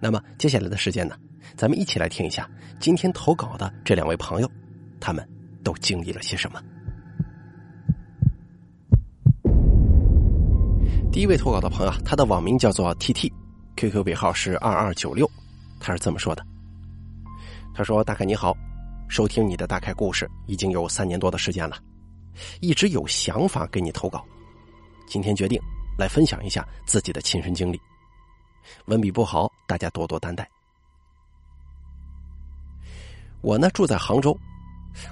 那么接下来的时间呢，咱们一起来听一下今天投稿的这两位朋友，他们都经历了些什么。第一位投稿的朋友，他的网名叫做 TT，QQ 尾号是二二九六，他是这么说的：“他说，大凯你好，收听你的大凯故事已经有三年多的时间了。”一直有想法给你投稿，今天决定来分享一下自己的亲身经历。文笔不好，大家多多担待。我呢住在杭州，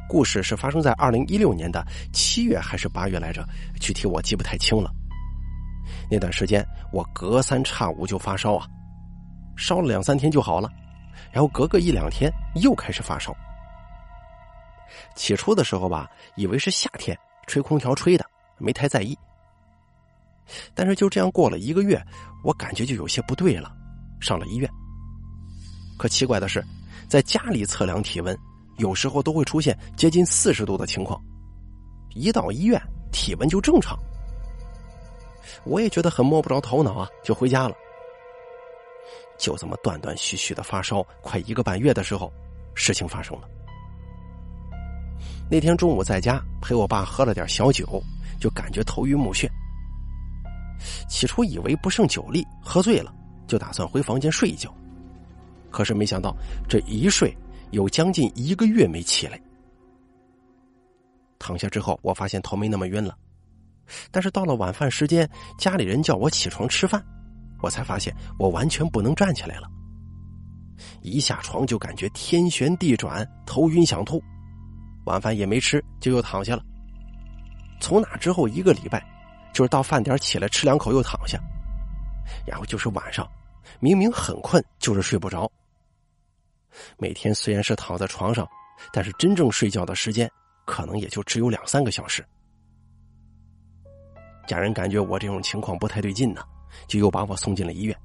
故事是发生在二零一六年的七月还是八月来着？具体我记不太清了。那段时间我隔三差五就发烧啊，烧了两三天就好了，然后隔个一两天又开始发烧。起初的时候吧，以为是夏天吹空调吹的，没太在意。但是就这样过了一个月，我感觉就有些不对了，上了医院。可奇怪的是，在家里测量体温，有时候都会出现接近四十度的情况，一到医院体温就正常。我也觉得很摸不着头脑啊，就回家了。就这么断断续续的发烧快一个半月的时候，事情发生了。那天中午在家陪我爸喝了点小酒，就感觉头晕目眩。起初以为不胜酒力，喝醉了，就打算回房间睡一觉。可是没想到这一睡有将近一个月没起来。躺下之后，我发现头没那么晕了，但是到了晚饭时间，家里人叫我起床吃饭，我才发现我完全不能站起来了。一下床就感觉天旋地转，头晕想吐。晚饭也没吃，就又躺下了。从那之后一个礼拜，就是到饭点起来吃两口又躺下，然后就是晚上，明明很困，就是睡不着。每天虽然是躺在床上，但是真正睡觉的时间可能也就只有两三个小时。家人感觉我这种情况不太对劲呢，就又把我送进了医院。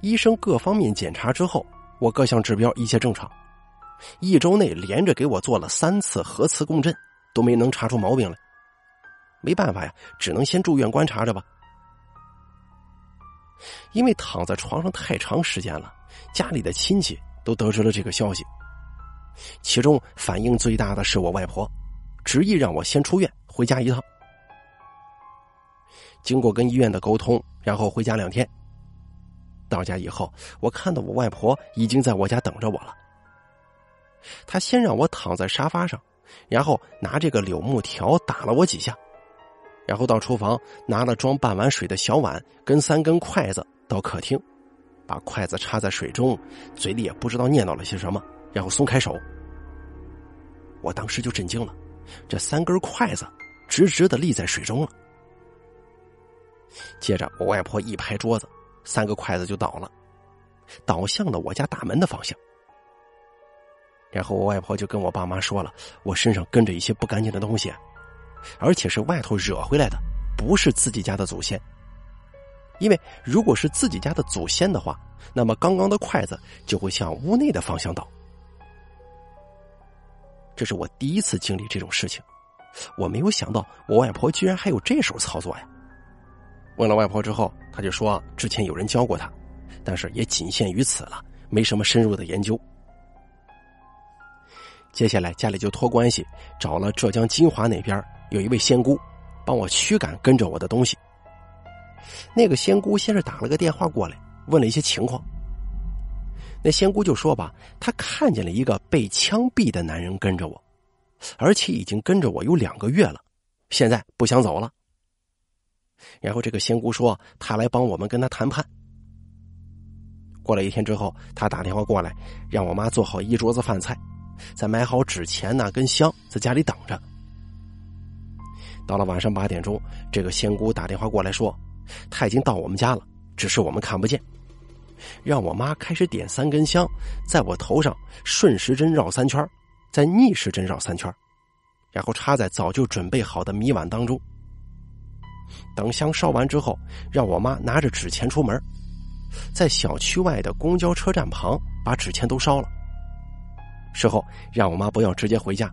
医生各方面检查之后，我各项指标一切正常。一周内连着给我做了三次核磁共振，都没能查出毛病来。没办法呀，只能先住院观察着吧。因为躺在床上太长时间了，家里的亲戚都得知了这个消息。其中反应最大的是我外婆，执意让我先出院回家一趟。经过跟医院的沟通，然后回家两天。到家以后，我看到我外婆已经在我家等着我了。他先让我躺在沙发上，然后拿这个柳木条打了我几下，然后到厨房拿了装半碗水的小碗跟三根筷子到客厅，把筷子插在水中，嘴里也不知道念叨了些什么，然后松开手。我当时就震惊了，这三根筷子直直的立在水中了。接着我外婆一拍桌子，三个筷子就倒了，倒向了我家大门的方向。然后我外婆就跟我爸妈说了，我身上跟着一些不干净的东西，而且是外头惹回来的，不是自己家的祖先。因为如果是自己家的祖先的话，那么刚刚的筷子就会向屋内的方向倒。这是我第一次经历这种事情，我没有想到我外婆居然还有这手操作呀。问了外婆之后，她就说之前有人教过她，但是也仅限于此了，没什么深入的研究。接下来家里就托关系找了浙江金华那边有一位仙姑，帮我驱赶跟着我的东西。那个仙姑先是打了个电话过来，问了一些情况。那仙姑就说吧，她看见了一个被枪毙的男人跟着我，而且已经跟着我有两个月了，现在不想走了。然后这个仙姑说，她来帮我们跟他谈判。过了一天之后，他打电话过来，让我妈做好一桌子饭菜。再买好纸钱呢，跟香，在家里等着。到了晚上八点钟，这个仙姑打电话过来说，她已经到我们家了，只是我们看不见。让我妈开始点三根香，在我头上顺时针绕三圈，再逆时针绕三圈，然后插在早就准备好的米碗当中。等香烧完之后，让我妈拿着纸钱出门，在小区外的公交车站旁把纸钱都烧了。事后让我妈不要直接回家，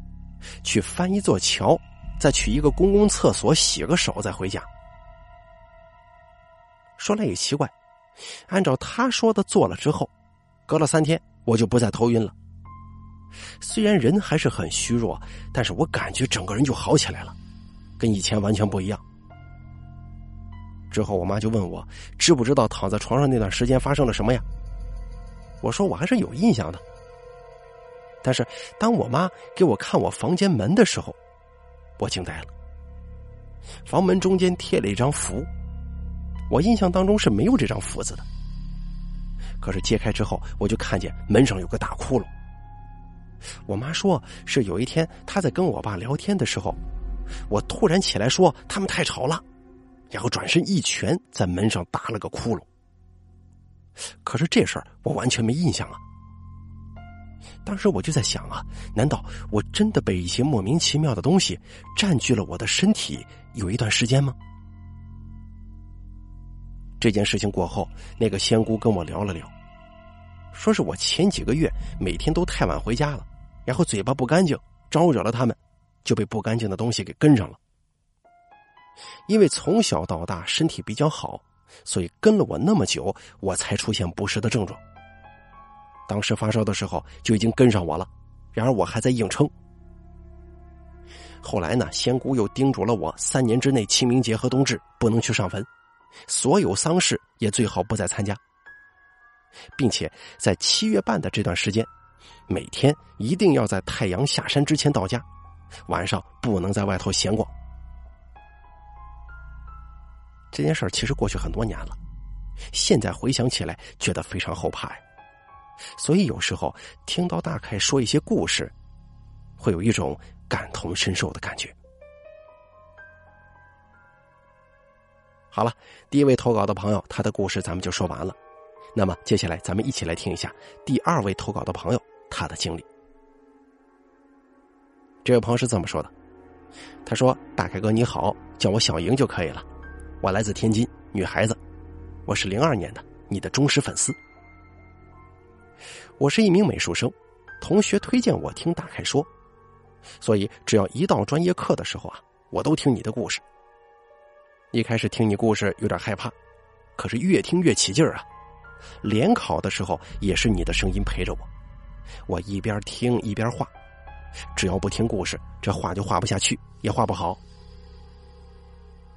去翻一座桥，再去一个公共厕所洗个手再回家。说来也奇怪。按照他说的做了之后，隔了三天我就不再头晕了。虽然人还是很虚弱，但是我感觉整个人就好起来了，跟以前完全不一样。之后我妈就问我知不知道躺在床上那段时间发生了什么呀？我说我还是有印象的。但是当我妈给我看我房间门的时候，我惊呆了。房门中间贴了一张符。我印象当中是没有这张符子的，可是揭开之后，我就看见门上有个大窟窿。我妈说是有一天她在跟我爸聊天的时候，我突然起来说他们太吵了，然后转身一拳在门上打了个窟窿。可是这事儿我完全没印象啊。当时我就在想啊，难道我真的被一些莫名其妙的东西占据了我的身体有一段时间吗？这件事情过后，那个仙姑跟我聊了聊，说是我前几个月每天都太晚回家了，然后嘴巴不干净，招惹了他们，就被不干净的东西给跟上了。因为从小到大身体比较好，所以跟了我那么久，我才出现不适的症状。当时发烧的时候就已经跟上我了，然而我还在硬撑。后来呢，仙姑又叮嘱了我，三年之内清明节和冬至不能去上坟。所有丧事也最好不再参加，并且在七月半的这段时间，每天一定要在太阳下山之前到家，晚上不能在外头闲逛。这件事儿其实过去很多年了，现在回想起来觉得非常后怕呀。所以有时候听到大凯说一些故事，会有一种感同身受的感觉。好了，第一位投稿的朋友，他的故事咱们就说完了。那么接下来咱们一起来听一下第二位投稿的朋友他的经历。这位朋友是这么说的：“他说，大凯哥你好，叫我小莹就可以了。我来自天津，女孩子，我是零二年的，你的忠实粉丝。我是一名美术生，同学推荐我听大凯说，所以只要一到专业课的时候啊，我都听你的故事。”一开始听你故事有点害怕，可是越听越起劲儿啊！联考的时候也是你的声音陪着我，我一边听一边画，只要不听故事，这画就画不下去，也画不好。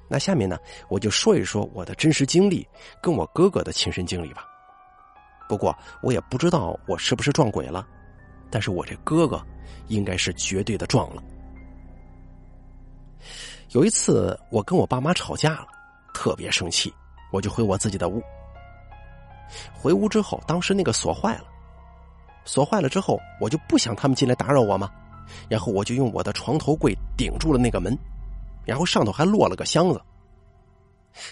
那下面呢，我就说一说我的真实经历，跟我哥哥的亲身经历吧。不过我也不知道我是不是撞鬼了，但是我这哥哥应该是绝对的撞了。有一次，我跟我爸妈吵架了，特别生气，我就回我自己的屋。回屋之后，当时那个锁坏了，锁坏了之后，我就不想他们进来打扰我嘛，然后我就用我的床头柜顶住了那个门，然后上头还落了个箱子。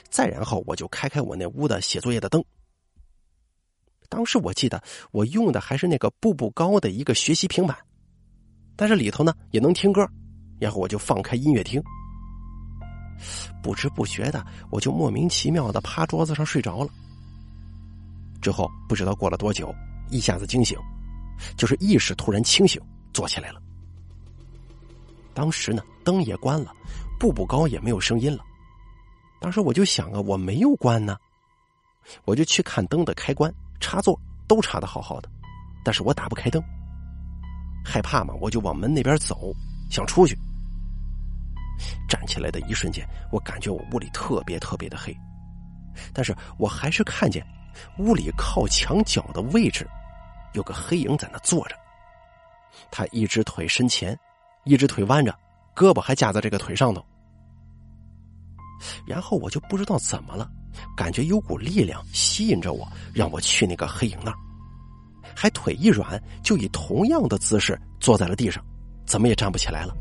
再然后，我就开开我那屋的写作业的灯。当时我记得我用的还是那个步步高的一个学习平板，但是里头呢也能听歌，然后我就放开音乐听。不知不觉的，我就莫名其妙的趴桌子上睡着了。之后不知道过了多久，一下子惊醒，就是意识突然清醒，坐起来了。当时呢，灯也关了，步步高也没有声音了。当时我就想啊，我没有关呢，我就去看灯的开关、插座都插的好好的，但是我打不开灯。害怕嘛，我就往门那边走，想出去。站起来的一瞬间，我感觉我屋里特别特别的黑，但是我还是看见屋里靠墙角的位置有个黑影在那坐着。他一只腿伸前，一只腿弯着，胳膊还架在这个腿上头。然后我就不知道怎么了，感觉有股力量吸引着我，让我去那个黑影那儿，还腿一软，就以同样的姿势坐在了地上，怎么也站不起来了。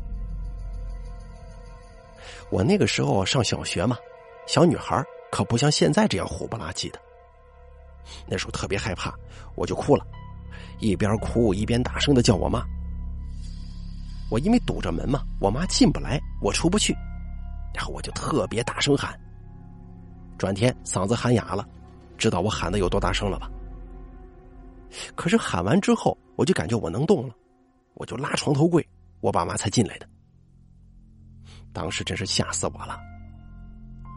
我那个时候上小学嘛，小女孩可不像现在这样虎不拉几的，那时候特别害怕，我就哭了，一边哭一边大声的叫我妈。我因为堵着门嘛，我妈进不来，我出不去，然后我就特别大声喊。转天嗓子喊哑了，知道我喊的有多大声了吧？可是喊完之后，我就感觉我能动了，我就拉床头柜，我爸妈才进来的。当时真是吓死我了。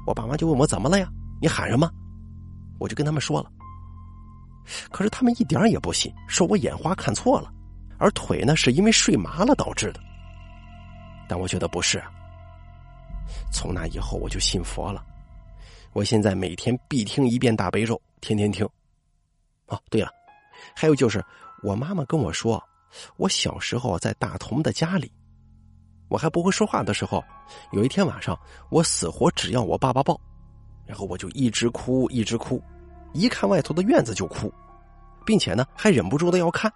我爸妈就问我怎么了呀？你喊什么？我就跟他们说了。可是他们一点也不信，说我眼花看错了，而腿呢是因为睡麻了导致的。但我觉得不是。从那以后我就信佛了，我现在每天必听一遍大悲咒，天天听。哦，对了，还有就是我妈妈跟我说，我小时候在大同的家里，我还不会说话的时候，有一天晚上我死活只要我爸爸抱，然后我就一直哭一直哭。一看外头的院子就哭，并且呢还忍不住的要看。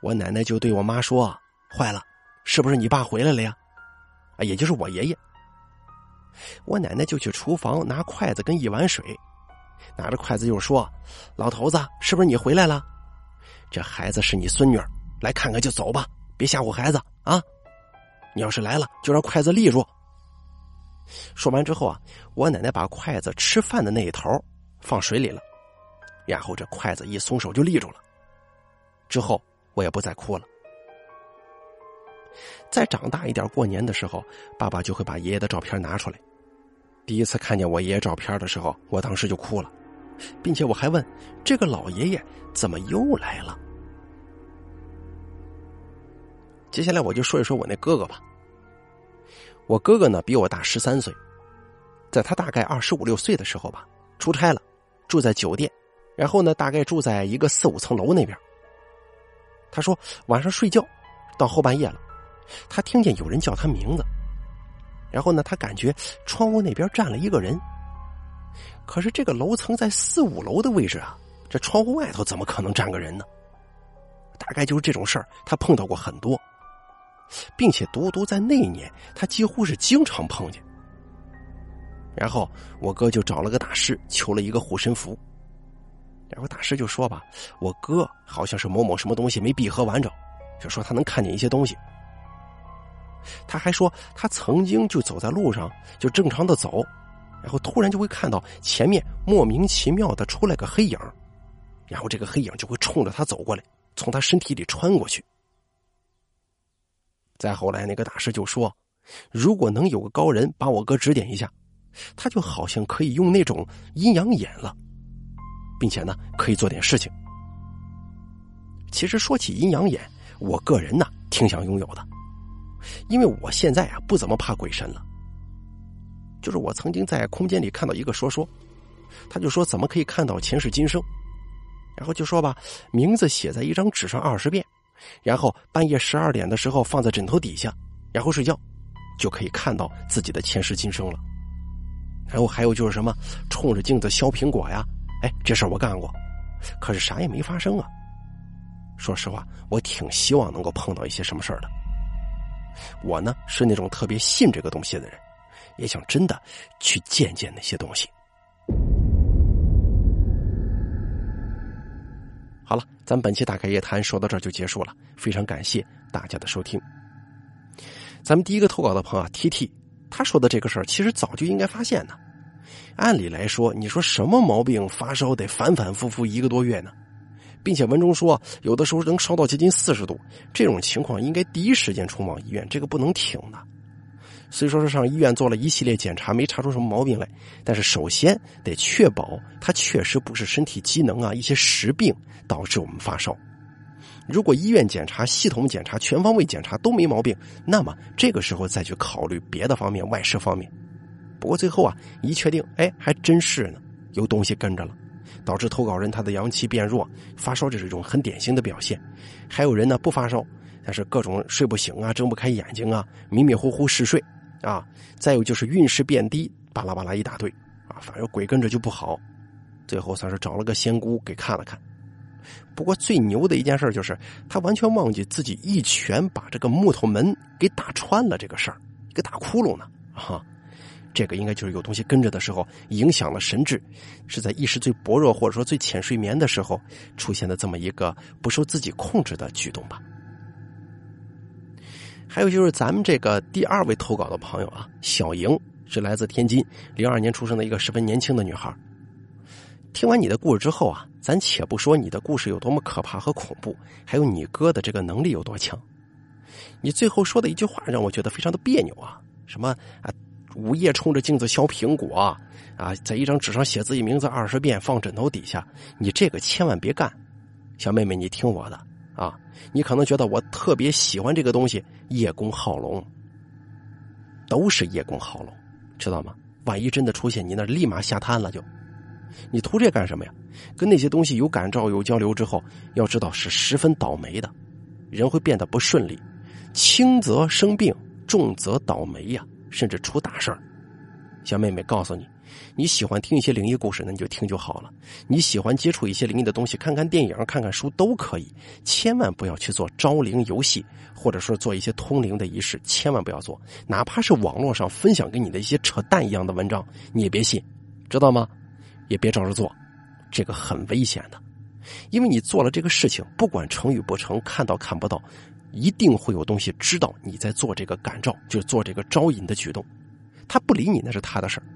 我奶奶就对我妈说：“坏了，是不是你爸回来了呀？”啊，也就是我爷爷。我奶奶就去厨房拿筷子跟一碗水，拿着筷子又说：“老头子，是不是你回来了？这孩子是你孙女，来看看就走吧，别吓唬孩子啊！你要是来了，就让筷子立住。”说完之后啊，我奶奶把筷子吃饭的那一头放水里了，然后这筷子一松手就立住了。之后我也不再哭了。再长大一点，过年的时候，爸爸就会把爷爷的照片拿出来。第一次看见我爷爷照片的时候，我当时就哭了，并且我还问这个老爷爷怎么又来了。接下来我就说一说我那哥哥吧。我哥哥呢比我大十三岁，在他大概二十五六岁的时候吧，出差了，住在酒店，然后呢大概住在一个四五层楼那边。他说晚上睡觉到后半夜了，他听见有人叫他名字，然后呢他感觉窗户那边站了一个人，可是这个楼层在四五楼的位置啊，这窗户外头怎么可能站个人呢？大概就是这种事儿，他碰到过很多。并且独独在那一年，他几乎是经常碰见。然后我哥就找了个大师，求了一个护身符。然后大师就说吧：“我哥好像是某某什么东西没闭合完整，就说他能看见一些东西。”他还说他曾经就走在路上，就正常的走，然后突然就会看到前面莫名其妙的出来个黑影，然后这个黑影就会冲着他走过来，从他身体里穿过去。再后来，那个大师就说：“如果能有个高人把我哥指点一下，他就好像可以用那种阴阳眼了，并且呢，可以做点事情。”其实说起阴阳眼，我个人呢挺想拥有的，因为我现在啊不怎么怕鬼神了。就是我曾经在空间里看到一个说说，他就说怎么可以看到前世今生，然后就说吧，名字写在一张纸上二十遍。然后半夜十二点的时候放在枕头底下，然后睡觉，就可以看到自己的前世今生了。然后还有就是什么，冲着镜子削苹果呀，哎，这事儿我干过，可是啥也没发生啊。说实话，我挺希望能够碰到一些什么事儿的。我呢是那种特别信这个东西的人，也想真的去见见那些东西。好了，咱本期大开夜谈说到这儿就结束了，非常感谢大家的收听。咱们第一个投稿的朋友 T T，他说的这个事儿其实早就应该发现呢。按理来说，你说什么毛病发烧得反反复复一个多月呢？并且文中说有的时候能烧到接近四十度，这种情况应该第一时间冲往医院，这个不能停的。虽说是上医院做了一系列检查，没查出什么毛病来，但是首先得确保他确实不是身体机能啊一些实病导致我们发烧。如果医院检查、系统检查、全方位检查都没毛病，那么这个时候再去考虑别的方面、外事方面。不过最后啊，一确定，哎，还真是呢，有东西跟着了，导致投稿人他的阳气变弱，发烧这是一种很典型的表现。还有人呢不发烧，但是各种睡不醒啊、睁不开眼睛啊、迷迷糊糊嗜睡。啊，再有就是运势变低，巴拉巴拉一大堆，啊，反正鬼跟着就不好。最后算是找了个仙姑给看了看。不过最牛的一件事就是，他完全忘记自己一拳把这个木头门给打穿了这个事儿，一个大窟窿呢。啊，这个应该就是有东西跟着的时候，影响了神智，是在意识最薄弱或者说最浅睡眠的时候出现的这么一个不受自己控制的举动吧。还有就是咱们这个第二位投稿的朋友啊，小莹是来自天津，零二年出生的一个十分年轻的女孩。听完你的故事之后啊，咱且不说你的故事有多么可怕和恐怖，还有你哥的这个能力有多强，你最后说的一句话让我觉得非常的别扭啊，什么啊？午夜冲着镜子削苹果，啊，在一张纸上写自己名字二十遍，放枕头底下。你这个千万别干，小妹妹，你听我的啊！你可能觉得我特别喜欢这个东西，叶公好龙，都是叶公好龙，知道吗？万一真的出现，你那立马下瘫了就。你图这干什么呀？跟那些东西有感召、有交流之后，要知道是十分倒霉的，人会变得不顺利，轻则生病，重则倒霉呀。甚至出大事儿，小妹妹告诉你，你喜欢听一些灵异故事，那你就听就好了。你喜欢接触一些灵异的东西，看看电影、看看书都可以，千万不要去做招灵游戏，或者说做一些通灵的仪式，千万不要做。哪怕是网络上分享给你的一些扯淡一样的文章，你也别信，知道吗？也别照着做，这个很危险的，因为你做了这个事情，不管成与不成，看到看不到。一定会有东西知道你在做这个感召，就做这个招引的举动。他不理你那是他的事儿，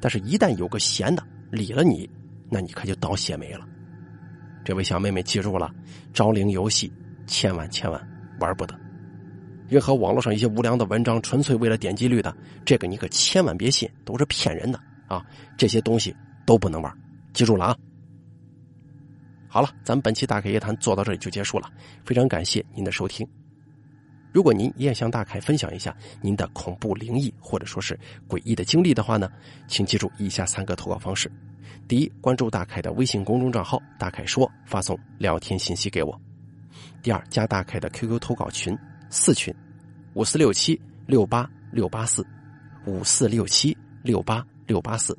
但是一旦有个闲的理了你，那你可就倒血霉了。这位小妹妹记住了，招灵游戏千万千万玩不得。任何网络上一些无良的文章，纯粹为了点击率的，这个你可千万别信，都是骗人的啊！这些东西都不能玩，记住了啊！好了，咱们本期大凯夜谈做到这里就结束了，非常感谢您的收听。如果您也想大凯分享一下您的恐怖灵异或者说是诡异的经历的话呢，请记住以下三个投稿方式：第一，关注大凯的微信公众账号“大凯说”，发送聊天信息给我；第二，加大凯的 QQ 投稿群四群。五四六七六八六八四。五四六七六八六八四，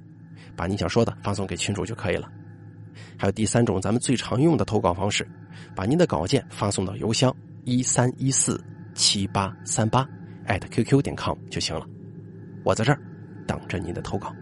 把你想说的发送给群主就可以了。还有第三种，咱们最常用的投稿方式，把您的稿件发送到邮箱一三一四七八三八艾特 QQ 点 com 就行了。我在这儿等着您的投稿。